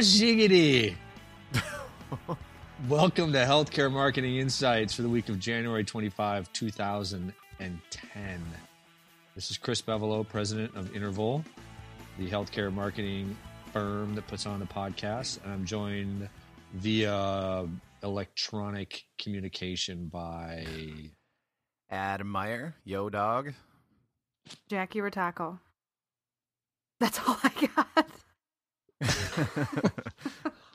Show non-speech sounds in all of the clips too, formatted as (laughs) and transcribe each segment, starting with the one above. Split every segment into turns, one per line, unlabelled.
Shiggity! Welcome to Healthcare Marketing Insights for the week of January 25, 2010. This is Chris Bevolo, president of Interval, the healthcare marketing firm that puts on the podcast. And I'm joined via electronic communication by
Adam Meyer, Yo Dog.
Jackie Rataco. That's all I got.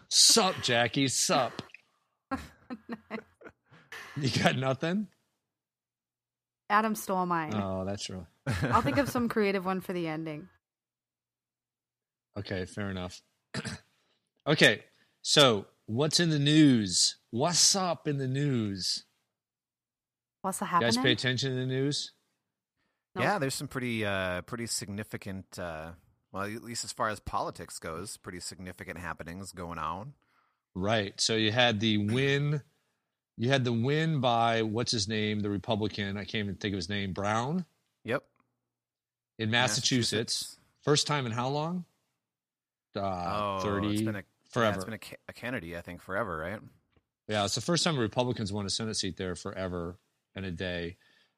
Sup, Jackie, sup. (laughs) You got nothing?
Adam stole mine.
Oh, that's really
I'll think of (laughs) some creative one for the ending.
okay. Fair enough. (clears throat) okay, so what's in the news? What's up in the news?
What's the
You
happening?
guys pay attention to the news?
Nope.
Yeah, there's some pretty uh pretty significant uh well at least as far as politics goes, pretty significant happenings going on.
Right. So you had the win. You had the win by what's his name, the Republican. I can't even think of his name. Brown
Yep.
in Massachusetts. First time in how long? Uh,
Oh,
thirty
it's been a,
forever.
Yeah, it's been a, a Kennedy, I think, forever, right?
Yeah, it's the first time Republicans won a Senate seat there forever and a day.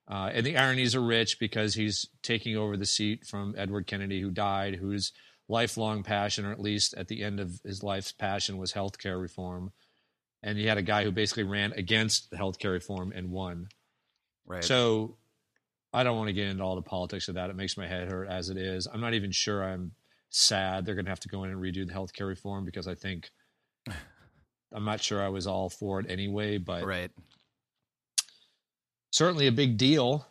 Uh, and the ironies are rich because he's taking over the seat from Edward Kennedy, who died, whose lifelong passion, or at least at the end of his life's passion, was healthcare reform. And he had a guy who basically ran against the healthcare reform and won.
Right.
So I don't want to get into all the politics of that. It makes my head hurt as it is. I'm not even sure I'm sad they're going to have to go in and redo the healthcare reform because I think (laughs) I'm not sure I was all for it anyway, but
right.
Certainly a big deal,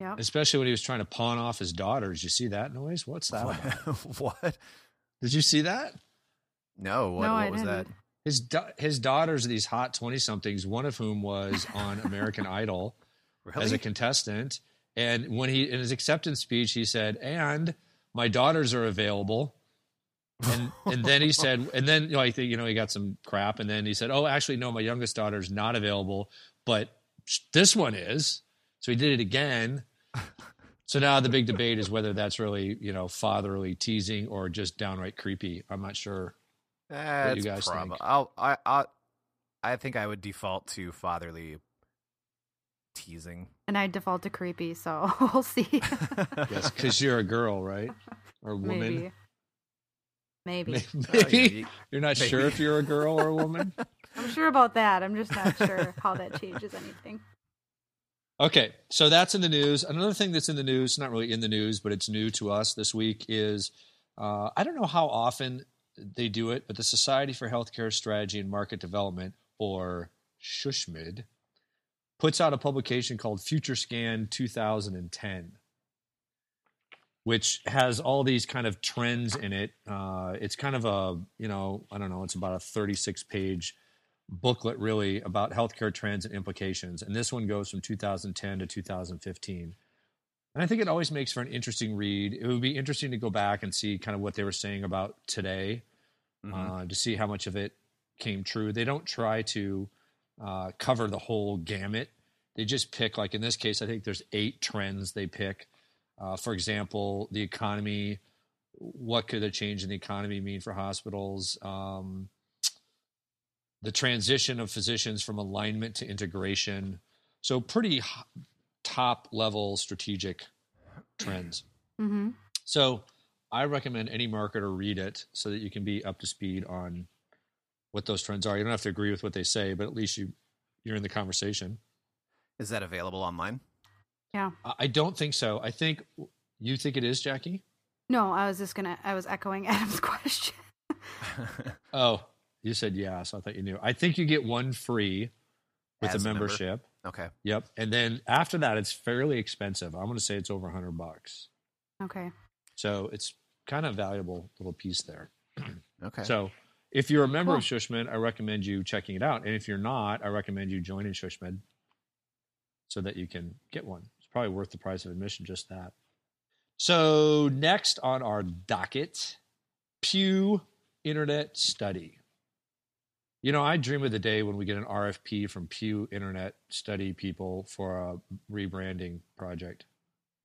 Yep.
especially when he was trying to pawn off his daughters. You see that noise? What's that?
What?
about? (laughs)
what?
Did you see that?
No, what,
No,
what
I
was that?
didn't.
His da- his daughters are these hot 20 somethings, one of whom was on American Idol.
Really? (laughs)
as a contestant. And when he in his acceptance speech, he said, "And my daughters are available." And and then he said, (laughs) and then you know, I think you know he got some crap, and then he said, "Oh, actually, no, my youngest daughter's not available, but this one is." So he did it again. (laughs) So now the big debate is whether that's really you know fatherly teasing or just downright creepy. I'm not sure.
That's
you guys
prob-
think?
I'll, I, I, I think I would default to fatherly teasing.
And I default to creepy, so (laughs) we'll see. (laughs)
Yes, because you're a girl, right, or a woman.
Maybe. Maybe.
Maybe,
Oh, you-
you're not
maybe.
sure if you're a girl or a (laughs) woman.
I'm sure about that. I'm just not sure how that changes anything.
Okay, so that's in the news. Another thing that's in the news, not really in the news, but it's new to us this week, is uh, I don't know how often they do it, but the Society for Healthcare Strategy and Market Development, or SHSMD, puts out a publication called Future Scan 2010, which has all these kind of trends in it. Uh, it's kind of a, you know, I don't know, it's about a 36 page booklet really about healthcare trends and implications. And this one goes from 2010 to 2015. And I think it always makes for an interesting read. It would be interesting to go back and see kind of what they were saying about today
Mhm.
uh, to see how much of it came true. They don't try to uh, cover the whole gamut. They just pick, like in this case, I think there's eight trends they pick. Uh, for example, the economy. What could a change in the economy mean for hospitals? Um, the transition of physicians from alignment to integration. So, pretty h- top level strategic trends.
Mm-hmm.
So, I recommend any marketer read it so that you can be up to speed on what those trends are. You don't have to agree with what they say, but at least you you're in the conversation.
Is that available online?
Yeah.
I I don't think so. I think you think it is, Jackie.
No, I was just gonna. I was echoing (laughs) Adam's question. (laughs)
Oh, you said yeah, so I thought you knew. I think you get one free with
As
a
a member?
membership.
okay.
Yep, and then after that, it's fairly expensive. I'm going to say it's over hundred bucks.
Okay.
So it's kind of valuable little piece there. (clears throat)
Okay.
So if you're a member of
Cool.
SHSMD, I recommend you checking it out. And if you're not, I recommend you joining SHSMD so that you can get one. It's probably worth the price of admission, just that. So next on our docket, Pew Internet Study. You know, I dream of the day when we get an RFP from Pew Internet Study people for a rebranding project.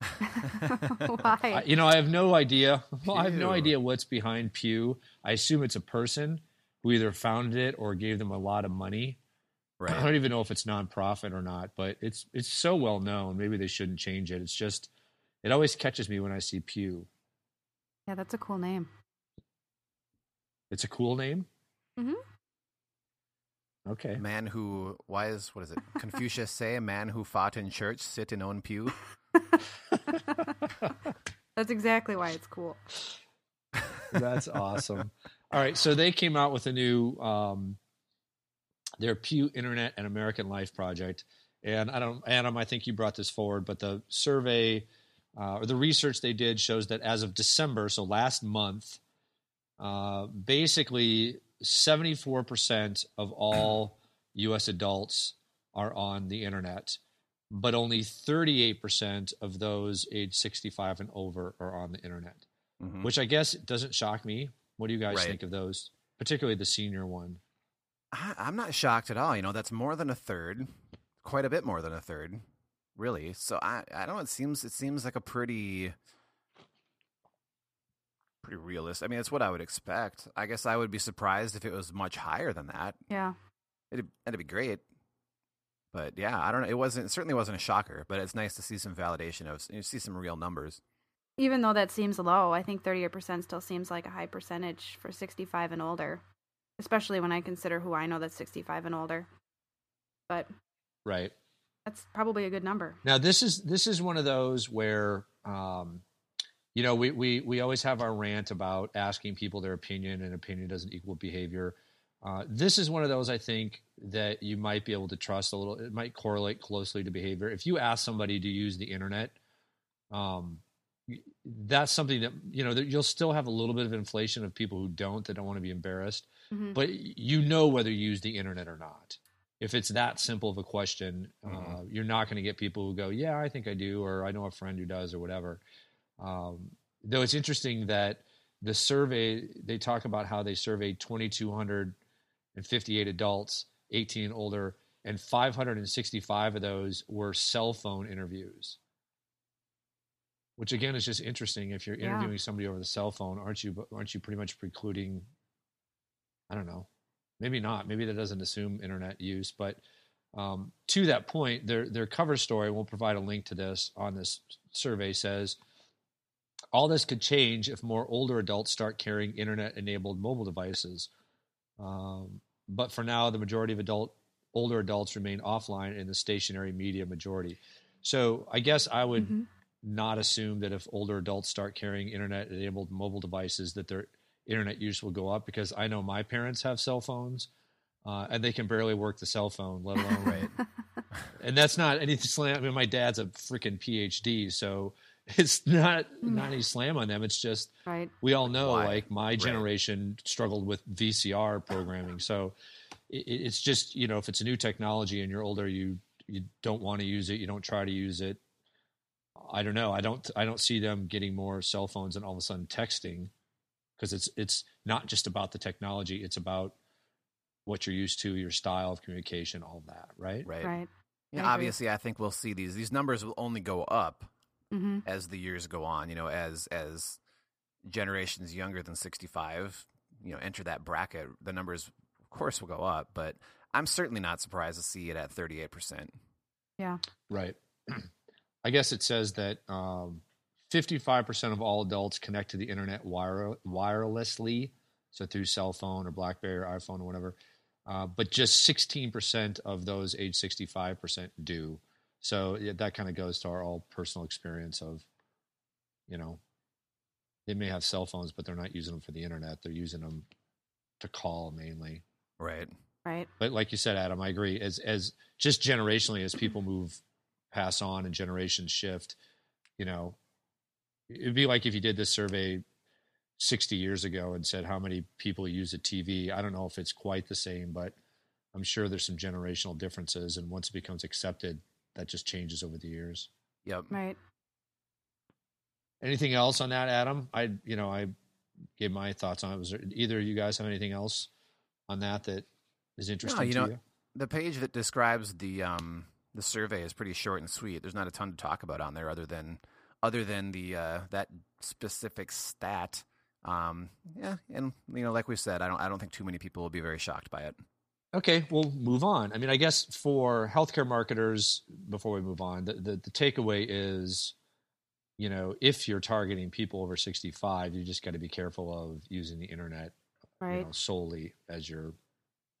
(laughs) (laughs)
Why?
I, you know, I have no idea. Well, I have no idea what's behind Pew. I assume it's a person who either founded it or gave them a lot of money. I don't even know if it's nonprofit or not, but it's it's so well known. Maybe they shouldn't change it. It's just it always catches me when I see Pew.
yeah, that's a cool name.
It's a cool name.
Mhm.
Okay.
Man who why is what is it? Confucius say a man who fought in church sit in own pew. (laughs)
That's exactly why it's cool.
That's awesome. All right, so they came out with a new um, their Pew Internet and American Life project, and I don't, Adam, I think you brought this forward, but the survey uh, or the research they did shows that as of December, so last month, uh, basically seventy four percent of all (clears throat) U.S. adults are on the internet, but only thirty eight percent of those age sixty five and over are on the internet
Mhm.
which I guess doesn't shock me. What do you guys
Right.
think of those, particularly the senior one?
I, I'm not shocked at all. You know, that's more than a third, quite a bit more than a third, really. So I, I don't. know, It seems, it seems like a pretty, pretty realistic. I mean, it's what I would expect. I guess I would be surprised if it was much higher than that.
Yeah.
It'd, that'd be great. But yeah, I don't know. It wasn't. It certainly wasn't a shocker. But it's nice to see some validation of, you see some real numbers.
Even though that seems low, I think 38% still seems like a high percentage for 65 and older, especially when I consider who I know that's 65 and older. But
Right
that's probably a good number.
now, this is this is one of those where, um, you know, we we we always have our rant about asking people their opinion, and opinion doesn't equal behavior. Uh, this is one of those I think that you might be able to trust a little. It might correlate closely to behavior. If you ask somebody to use the internet, um, that's something that you know that you'll still have a little bit of inflation of people who don't that don't want to be embarrassed.
Mhm.
but you know whether you use the internet or not. If it's that simple of a question, uh,
Mhm.
you're not going to get people who go, "Yeah, I think I do," or "I know a friend who does," or whatever. Um, though it's interesting that the survey they talk about how they surveyed 2,258 adults, 18 and older, and 565 of those were cell phone interviews. Which again is just interesting. If you're
Yeah.
interviewing somebody over the cell phone, aren't you? Aren't you pretty much precluding I don't know. Maybe not. Maybe that doesn't assume internet use. But um, to that point, their their cover story, we'll provide a link to this on this survey, says all this could change if more older adults start carrying internet enabled mobile devices. Um, but for now, the majority of adult older adults remain offline in the stationary media majority. So I guess I would
Mhm.
not assume that if older adults start carrying internet enabled mobile devices that their internet use will go up because I know my parents have cell phones uh, and they can barely work the cell phone, let alone (laughs)
Right.
and that's not any slam. I mean, my dad's a freaking PhD, so (laughs) it's not not any slam on them. It's just
Right.
we all know,
Why?
like my generation struggled with VCR programming, so it, it's just you know if it's a new technology and you're older, you you don't want to use it, you don't try to use it. I don't know. I don't. I don't see them getting more cell phones and all of a sudden texting because it's it's not just about the technology. It's about what you're used to, your style of communication, all of that, right?
Right.
Right.
Yeah,
I
obviously, I think we'll see these. These numbers will only go up
hmm
as the years go on. You know, as as generations younger than sixty five, you know, enter that bracket, the numbers, of course, will go up. But I'm certainly not surprised to see it at thirty eight percent.
Yeah.
Right. (clears throat) I guess it says that um, 55% of all adults connect to the internet wire- wirelessly, so through cell phone or BlackBerry or iPhone or whatever. Uh, but just 16% of those age 65% do. So yeah, that kind of goes to our all personal experience of, you know, they may have cell phones, but they're not using them for the internet. They're using them to call mainly.
Right.
Right.
But like you said, Adam, I agree. As as just generationally, as people move, pass on, and generations shift, you know, it'd be like if you did this survey sixty years ago and said how many people use a TV. I don't know if it's quite the same, but I'm sure there's some generational differences. And once it becomes accepted, that just changes over the years.
Yep.
Right.
Anything else on that, Adam? I you know I gave my thoughts on it. Was there either of you guys have anything else on that that is interesting No,
you
to
know,
you?
The page that describes the um the survey is pretty short and sweet. There's not a ton to talk about on there other than other than the uh, that specific stat. Um, yeah, and you know, like we said, I don't I don't think too many people will be very shocked by it.
Okay, we'll move on. I mean, I guess for healthcare marketers, before we move on, the, the, the takeaway is, you know, if you're targeting people over 65, you just got to be careful of using the internet
Right.
you know, solely as your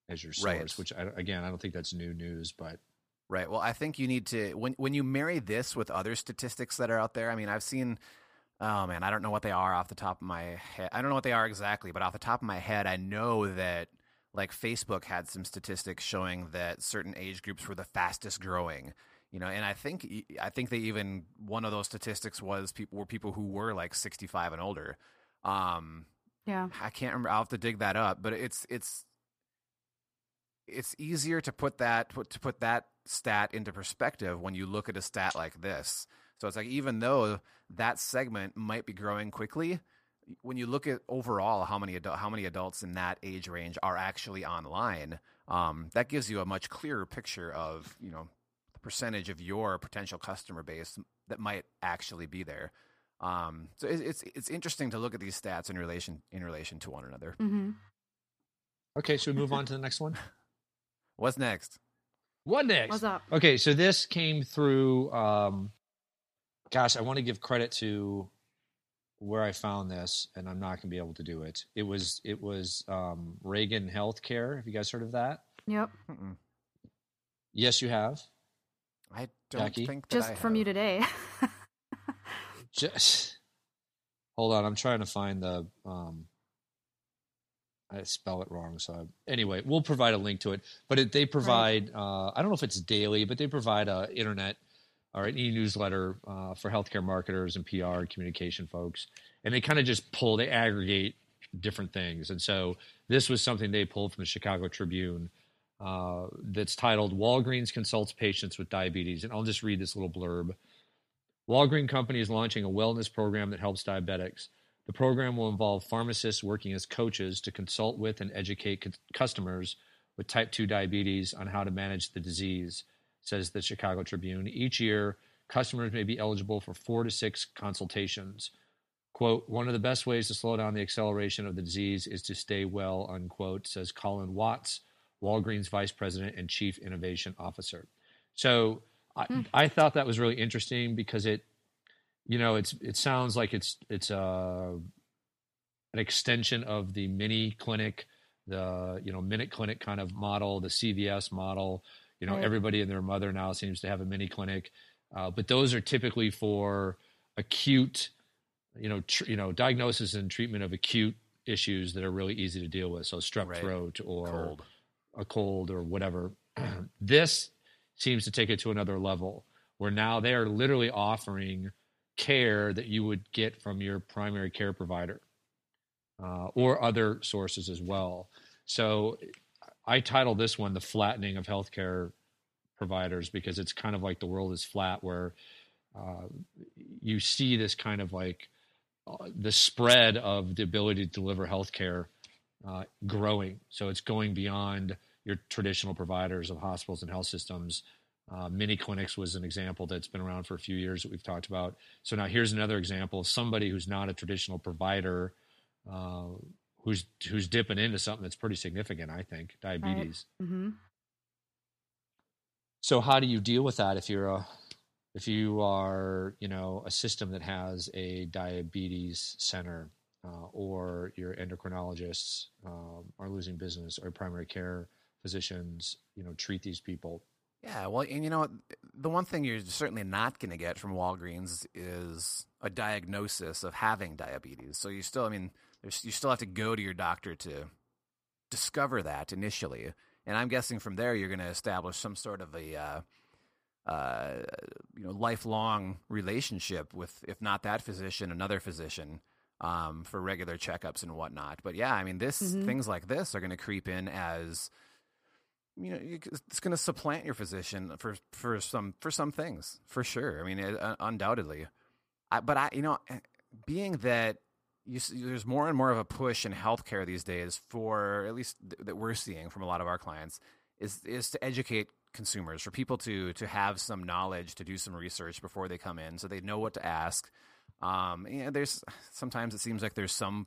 as your source.
Right.
Which I, again, I don't think that's new news, but
Right. Well, I think you need to when when you marry this with other statistics that are out there. I mean, I've seen. Oh man, I don't know what they are off the top of my head. I don't know what they are exactly, but off the top of my head, I know that like Facebook had some statistics showing that certain age groups were the fastest growing. You know, and I think I think they even one of those statistics was people were people who were like 65 and older. Um,
Yeah.
I can't remember. I'll have to dig that up. But it's it's it's easier to put that put, to put that stat into perspective when you look at a stat like this. So it's like even though that segment might be growing quickly, when you look at overall how many adult, how many adults in that age range are actually online, um, that gives you a much clearer picture of you know the percentage of your potential customer base that might actually be there. Um, so it, it's it's interesting to look at these stats in relation in relation to one another.
Mm-hmm.
okay, so we move on to the next one. (laughs)
What's next?
What next?
What's up?
Okay, so this came through. Um, gosh, I want to give credit to where I found this, and I'm not going to be able to do it. It was it was um, Ragan Healthcare. Have you guys heard of that?
Yep.
Mm-mm.
Yes, you have.
I don't
Jackie?
think that
Just
I
from you today. (laughs)
Just hold on. I'm trying to find the. Um, I spell it wrong. So anyway, we'll provide a link to it. But it, they provide. Uh, I don't know if it's daily, but they provide a internet or an e-newsletter uh, for healthcare marketers and PR and communication folks, and they kind of just pull. They aggregate different things, and so this was something they pulled from the Chicago Tribune. Uh, that's titled "Walgreens consults patients with diabetes," and I'll just read this little blurb. Walgreen Company is launching a wellness program that helps diabetics. The program will involve pharmacists working as coaches to consult with and educate c- customers with type 2 diabetes on how to manage the disease, says the Chicago Tribune. Each year, customers may be eligible for four to six consultations. Quote, one of the best ways to slow down the acceleration of the disease is to stay well, unquote, says Colin Watts, Walgreens Vice President and Chief Innovation Officer. So I,
Hmm.
I thought that was really interesting because it, you know, it's it sounds like it's it's uh, an extension of the mini clinic, the you know minute clinic kind of model, the CVS model. You know,
Right.
everybody and their mother now seems to have a mini clinic, uh, but those are typically for acute, you know, tr- you know, diagnosis and treatment of acute issues that are really easy to deal with. So strep
Right.
throat or
Cold.
a cold or whatever. (clears throat) this seems to take it to another level where now they are literally offering care that you would get from your primary care provider uh, or other sources as well. So I title this one The Flattening of Healthcare Providers because it's kind of like the world is flat where uh, you see this kind of like uh, the spread of the ability to deliver healthcare uh, growing. So it's going beyond your traditional providers of hospitals and health systems. Uh, mini clinics was an example that's been around for a few years that we've talked about. So now here's another example of somebody who's not a traditional provider, uh, who's who's dipping into something that's pretty significant. I think diabetes.
Mm-hmm.
So how do you deal with that if you're a if you are you know a system that has a diabetes center uh, or your endocrinologists um, are losing business or primary care physicians you know treat these people
Yeah, well, and you know, the one thing you're certainly not going to get from Walgreens is a diagnosis of having diabetes. So you still, I mean, there's, you still have to go to your doctor to discover that initially. And I'm guessing from there you're going to establish some sort of a, uh, uh, you know, lifelong relationship with, if not that physician, another physician. Um, for regular checkups and whatnot, but yeah, I mean, this
Mhm.
things like this are going to creep in as you know it's going to supplant your physician for for some for some things for sure i mean it, uh, undoubtedly I, but i you know eh, being that you, there's more and more of a push in healthcare these days for at least th- that we're seeing from a lot of our clients is is to educate consumers, for people to to have some knowledge, to do some research before they come in, so they know what to ask. Um, and there's sometimes it seems like there's some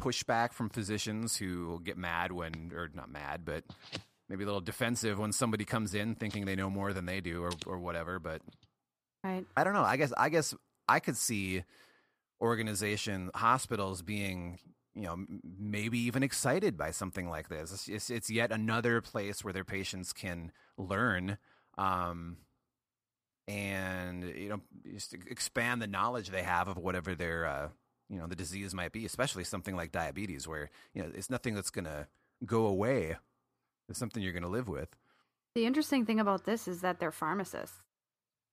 pushback from physicians who get mad when, or not mad, but maybe a little defensive when somebody comes in thinking they know more than they do, or or whatever. But
Right.
I don't know. I guess I guess I could see organization hospitals being you know maybe even excited by something like this. It's, it's, it's yet another place where their patients can learn. Um, and you know, just expand the knowledge they have of whatever their uh, you know the disease might be, especially something like diabetes, where you know it's nothing that's going to go away. It's something you're going to live with.
The interesting thing about this is that they're pharmacists.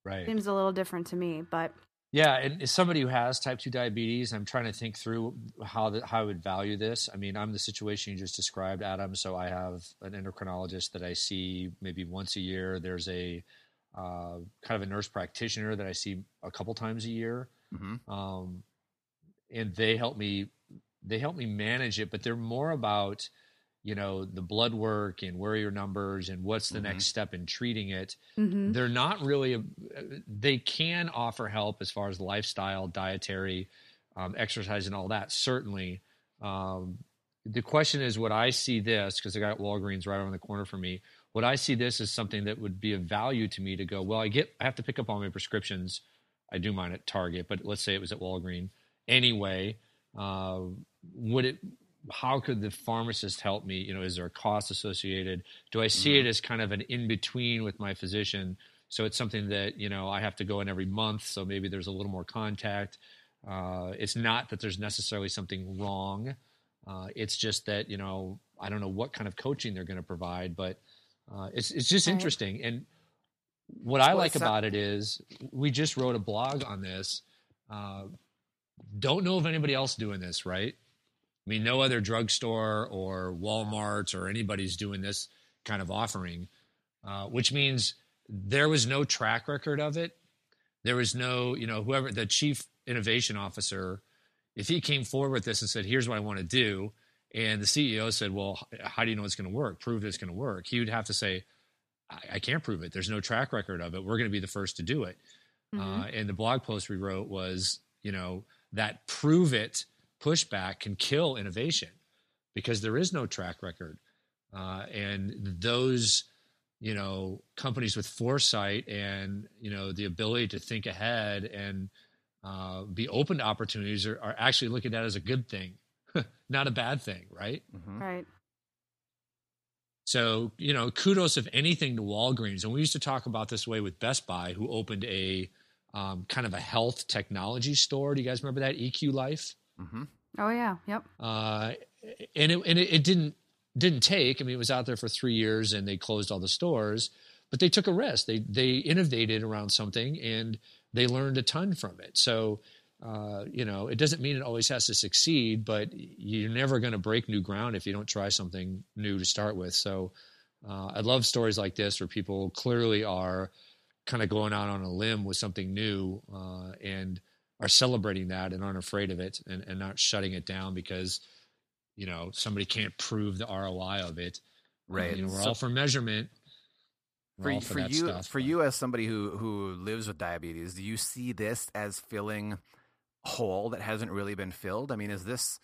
Right.
Seems a little different to me, but
Yeah, and as somebody who has type two diabetes, I'm trying to think through how the, how I would value this. I mean, I'm the situation you just described, Adam. So I have an endocrinologist that I see maybe once a year. There's a uh, kind of a nurse practitioner that I see a couple times a year,
Mm-hmm.
um, and they help me. They help me manage it, but they're more about you know the blood work and where are your numbers and what's the
Mhm.
next step in treating it
mhm.
they're not really a, they can offer help as far as lifestyle dietary um, exercise and all that certainly um, the question is would i see this because i got walgreens right around the corner for me would i see this as something that would be of value to me to go well i get i have to pick up all my prescriptions i do mine at target but let's say it was at walgreens anyway uh, would it how could the pharmacist help me? You know is there a cost associated? Do i see it as kind of an in between with my physician? So it's something that you know i have to go in every month so maybe there's a little more contact. Uh, it's not that there's necessarily something wrong. Uh, it's just that you know i don't know what kind of coaching they're going to provide but uh, it's it's just interesting. And what i
Well,
like about it is we just wrote a blog on this. Uh, don't know of anybody else doing this right I mean, no other drugstore or Walmart or anybody's doing this kind of offering, uh, which means there was no track record of it. There was no, you know, whoever the chief innovation officer, if he came forward with this and said, here's what I want to do, and the CEO said, well, how do you know it's going to work? Prove it's going to work. He would have to say, I, I can't prove it. There's no track record of it. We're going to be the first to do it.
Mhm.
Uh, and the blog post we wrote was, you know, that prove it pushback can kill innovation because there is no track record. Uh, and those, you know, companies with foresight and, you know, the ability to think ahead and uh, be open to opportunities are, are actually looking at it as a good thing, (laughs) not a bad thing, right?
Mm-hmm.
right.
So, you know, kudos if anything to Walgreens. And we used to talk about this way with Best Buy, who opened a um, kind of a health technology store. Do you guys remember that? EQ Life?
Mm-hmm.
Oh yeah. Yep.
Uh, and it, and it, it didn't didn't take. I mean, it was out there for three years, and they closed all the stores. But they took a risk. They they innovated around something, and they learned a ton from it. So, uh, you know, it doesn't mean it always has to succeed, but you're never going to break new ground if you don't try something new to start with. So, uh, I love stories like this where people clearly are kind of going out on a limb with something new uh, and are celebrating that and aren't afraid of it and, and not shutting it down because you know somebody can't prove the ROI of it.
Right.
You know, we're
So-
all for measurement. We're
for, for
that
you
stuff,
for
but-
you as somebody who who lives with diabetes do you see this as filling a hole that hasn't really been filled i mean is this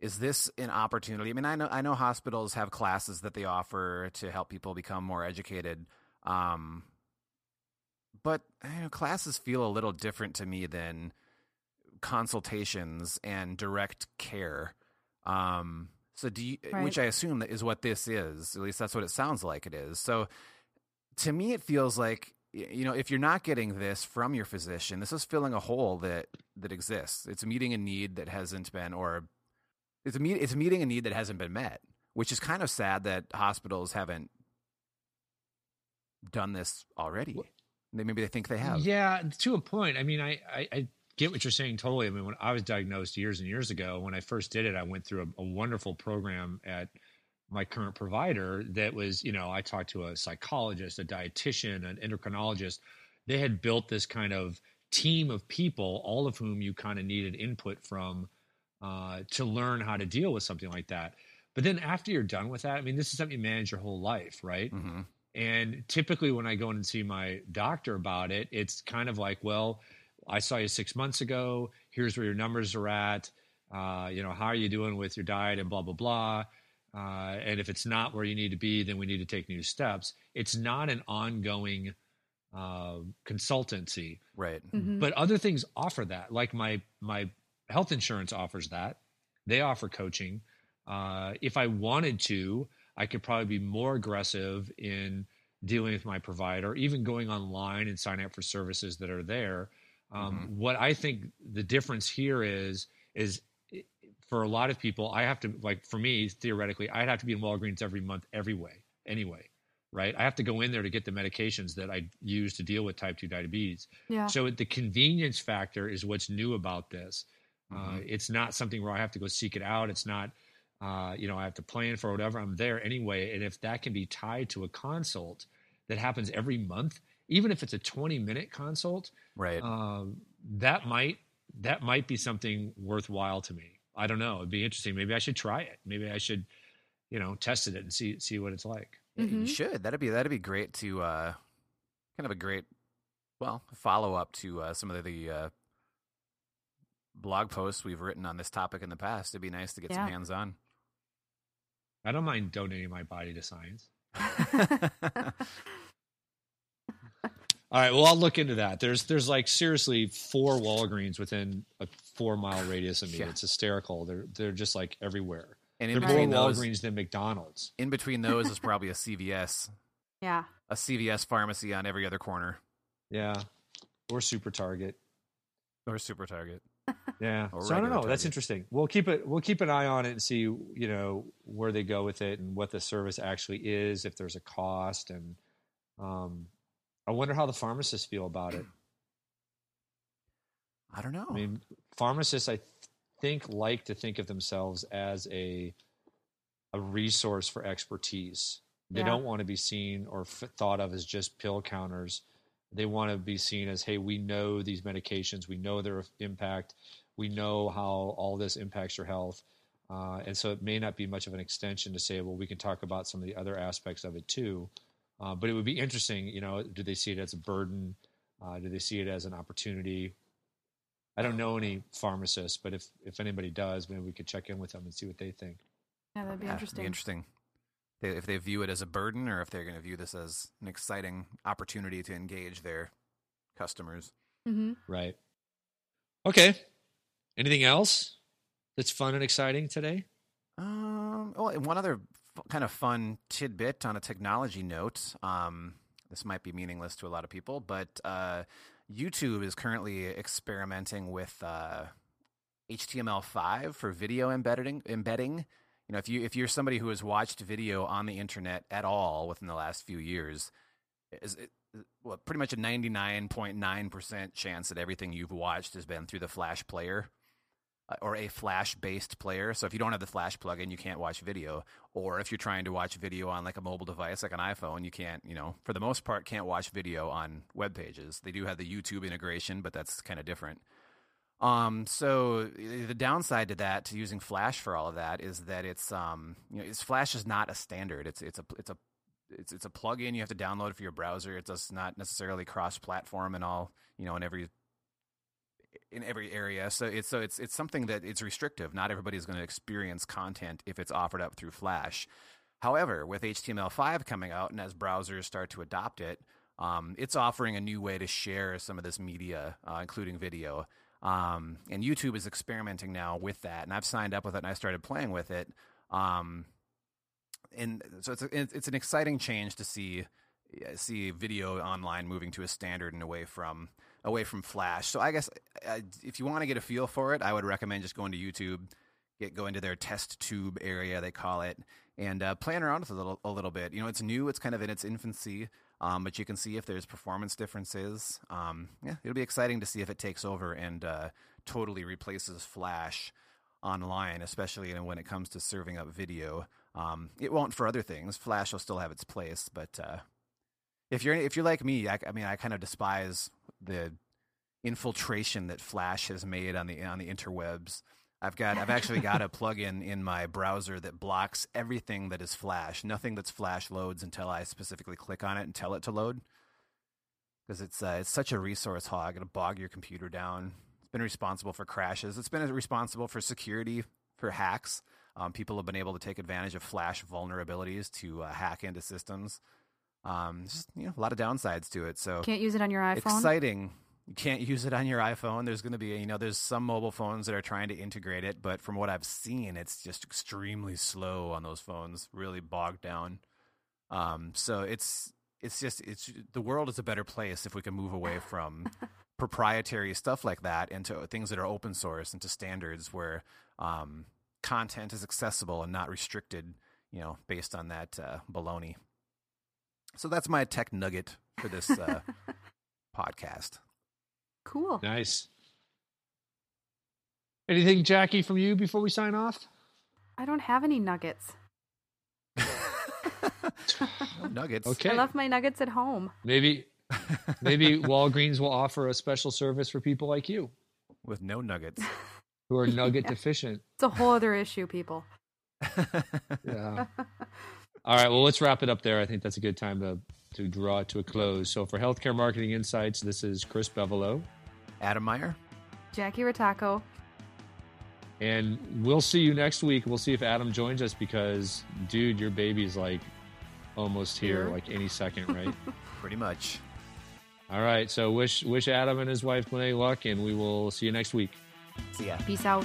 is this an opportunity i mean i know i know hospitals have classes that they offer to help people become more educated um but you know, classes feel a little different to me than consultations and direct care. Um so do you
Right.
which i assume that is what this is at least that's what it sounds like it is. So to me it feels like you know if you're not getting this from your physician this is filling a hole that that exists. It's meeting a need that hasn't been or it's a meet, it's meeting a need that hasn't been met which is kind of sad that hospitals haven't done this already. They, maybe they think they have.
Yeah, to a point. I mean, I, I, I get what you're saying totally. I mean, when I was diagnosed years and years ago, when I first did it, I went through a, a wonderful program at my current provider that was, you know, I talked to a psychologist, a dietitian, an endocrinologist. They had built this kind of team of people, all of whom you kind of needed input from uh, to learn how to deal with something like that. But then after you're done with that, I mean, this is something you manage your whole life, right?
hmm
And typically, when I go in and see my doctor about it, it's kind of like, well, I saw you six months ago. Here's where your numbers are at. Uh, you know, how are you doing with your diet and blah, blah, blah. Uh, and if it's not where you need to be, then we need to take new steps. It's not an ongoing uh, consultancy,
Right.
Mhm.
but other things offer that. Like my my health insurance offers that. They offer coaching. Uh, if I wanted to, I could probably be more aggressive in dealing with my provider, even going online and signing up for services that are there. Um, What I think the difference here is is for a lot of people, I have to like for me theoretically, I'd have to be in Walgreens every month, every way, anyway, right? I have to go in there to get the medications that I use to deal with type two diabetes.
Yeah.
So the convenience factor is what's new about this. Uh,
Mhm.
it's not something where I have to go seek it out. It's not, uh, you know, I have to plan for whatever. I'm there anyway. And if that can be tied to a consult that happens every month, even if it's a 20 minute consult,
Right.
um, that might that might be something worthwhile to me. I don't know. It'd be interesting. Maybe I should try it. Maybe I should, you know, test it and see see what it's like.
Yeah, You should. That'd be that'd be great to uh, kind of a great, well, follow up to uh, some of the uh, blog posts we've written on this topic in the past. It'd be nice to get some hands on.
I don't mind donating my body to science. (laughs) (laughs) All right. Well, I'll look into that. There's there's like seriously four Walgreens within a four mile radius of me.
Yeah.
It's hysterical. They're they're just like everywhere.
and in
are more
between those,
Walgreens than McDonald's.
in between those is probably a CVS, (laughs)
yeah.
a CVS pharmacy on every other corner,
Yeah. Or Super Target.
or Super Target. (laughs)
Yeah.
Or
so I don't know.
regular
That's interesting. We'll keep it. We'll keep an eye on it and see, you know, where they go with it and what the service actually is, if there's a cost, and um, I wonder how the pharmacists feel about it.
I don't know.
I mean, pharmacists, I th- think, like to think of themselves as a a resource for expertise. They
Yeah.
don't want to be seen or f- thought of as just pill counters. They want to be seen as, hey, we know these medications, we know their impact, we know how all this impacts your health. Uh, and so it may not be much of an extension to say, well, we can talk about some of the other aspects of it too. Uh, but it would be interesting, you know, do they see it as a burden? Uh, do they see it as an opportunity? I don't know any pharmacists, but if if anybody does, maybe we could check in with them and see what they think.
Yeah, that'd be
Yeah,
interesting.
Be interesting. They, if they view it as a burden, or if they're going to view this as an exciting opportunity to engage their customers.
hmm
Right. Okay. Anything else that's fun and exciting today?
Um, oh, and one other kind of fun tidbit on a technology note. Um, this might be meaningless to a lot of people, but uh, YouTube is currently experimenting with uh, HTML5 for video embedding. Embedding. You know, if you if you're somebody who has watched video on the internet at all within the last few years, is it, well, pretty much a 99.9% chance that everything you've watched has been through the Flash player or a Flash based player. So if you don't have the Flash plugin, you can't watch video. Or if you're trying to watch video on like a mobile device, like an iPhone, you can't, you know, for the most part, can't watch video on web pages. They do have the YouTube integration, but that's kind of different. Um, so the downside to that, to using Flash for all of that, is that it's um, you know, it's Flash is not a standard. It's it's a it's a it's it's a plugin you have to download for your browser. It does not necessarily cross platform and all, you know, in every in every area. So it's so it's it's something that it's restrictive. Not everybody's going to experience content if it's offered up through Flash. However, with HTML5 coming out and as browsers start to adopt it, um, it's offering a new way to share some of this media, uh, including video. Um, and YouTube is experimenting now with that, and I've signed up with it and I started playing with it. Um, and so it's a, it's an exciting change to see see video online moving to a standard and away from away from Flash. So I guess uh, if you want to get a feel for it, I would recommend just going to YouTube, get go into their test tube area they call it, and uh, playing around with it a little a little bit. You know, it's new, it's kind of in its infancy, um, but you can see if there's performance differences. Um, yeah, it'll be exciting to see if it takes over and uh, totally replaces Flash online, especially when it comes to serving up video. Um, it won't for other things. Flash will still have its place, but uh, if you're if you're like me, I, I mean, I kind of despise the infiltration that Flash has made on the on the interwebs. I've got I've actually got a (laughs) plugin in my browser that blocks everything that is Flash. Nothing that's Flash loads until I specifically click on it and tell it to load. Because it's uh, it's such a resource hog. It'll bog your computer down. It's been responsible for crashes. It's been responsible for security, for hacks. Um, people have been able to take advantage of Flash vulnerabilities to uh, hack into systems. Um, just you know, a lot of downsides to it. So
Can't use it on your iPhone.
exciting. You can't (laughs) use it on your iPhone. There's going to be, you know, there's some mobile phones that are trying to integrate it, but from what I've seen, it's just extremely slow on those phones, really bogged down. Um, so it's it's just it's the world is a better place if we can move away from (laughs) proprietary stuff like that into things that are open source into standards where um, content is accessible and not restricted, you know, based on that uh, baloney. So that's my tech nugget for this uh, (laughs) podcast.
Cool.
Nice. Anything, Jackie, from you before we sign off?
I don't have any nuggets. (laughs)
Nuggets.
Okay.
I left my nuggets at home.
Maybe (laughs) maybe Walgreens will offer a special service for people like you
With no nuggets.
who are nugget deficient.
It's a whole other issue, people.
Yeah. All right. Well, let's wrap it up there. I think that's a good time to to draw it to a close. So for Healthcare Marketing Insights, this is Chris Bevolo,
Adam Meyer.
Jackie Rataco.
and we'll see you next week. We'll see if Adam joins us because, dude, your baby's like almost here,
Here?
like any second, right? (laughs)
Pretty much.
All right. So wish wish Adam and his wife Glenn luck, and we will see you next week.
See ya.
Peace out.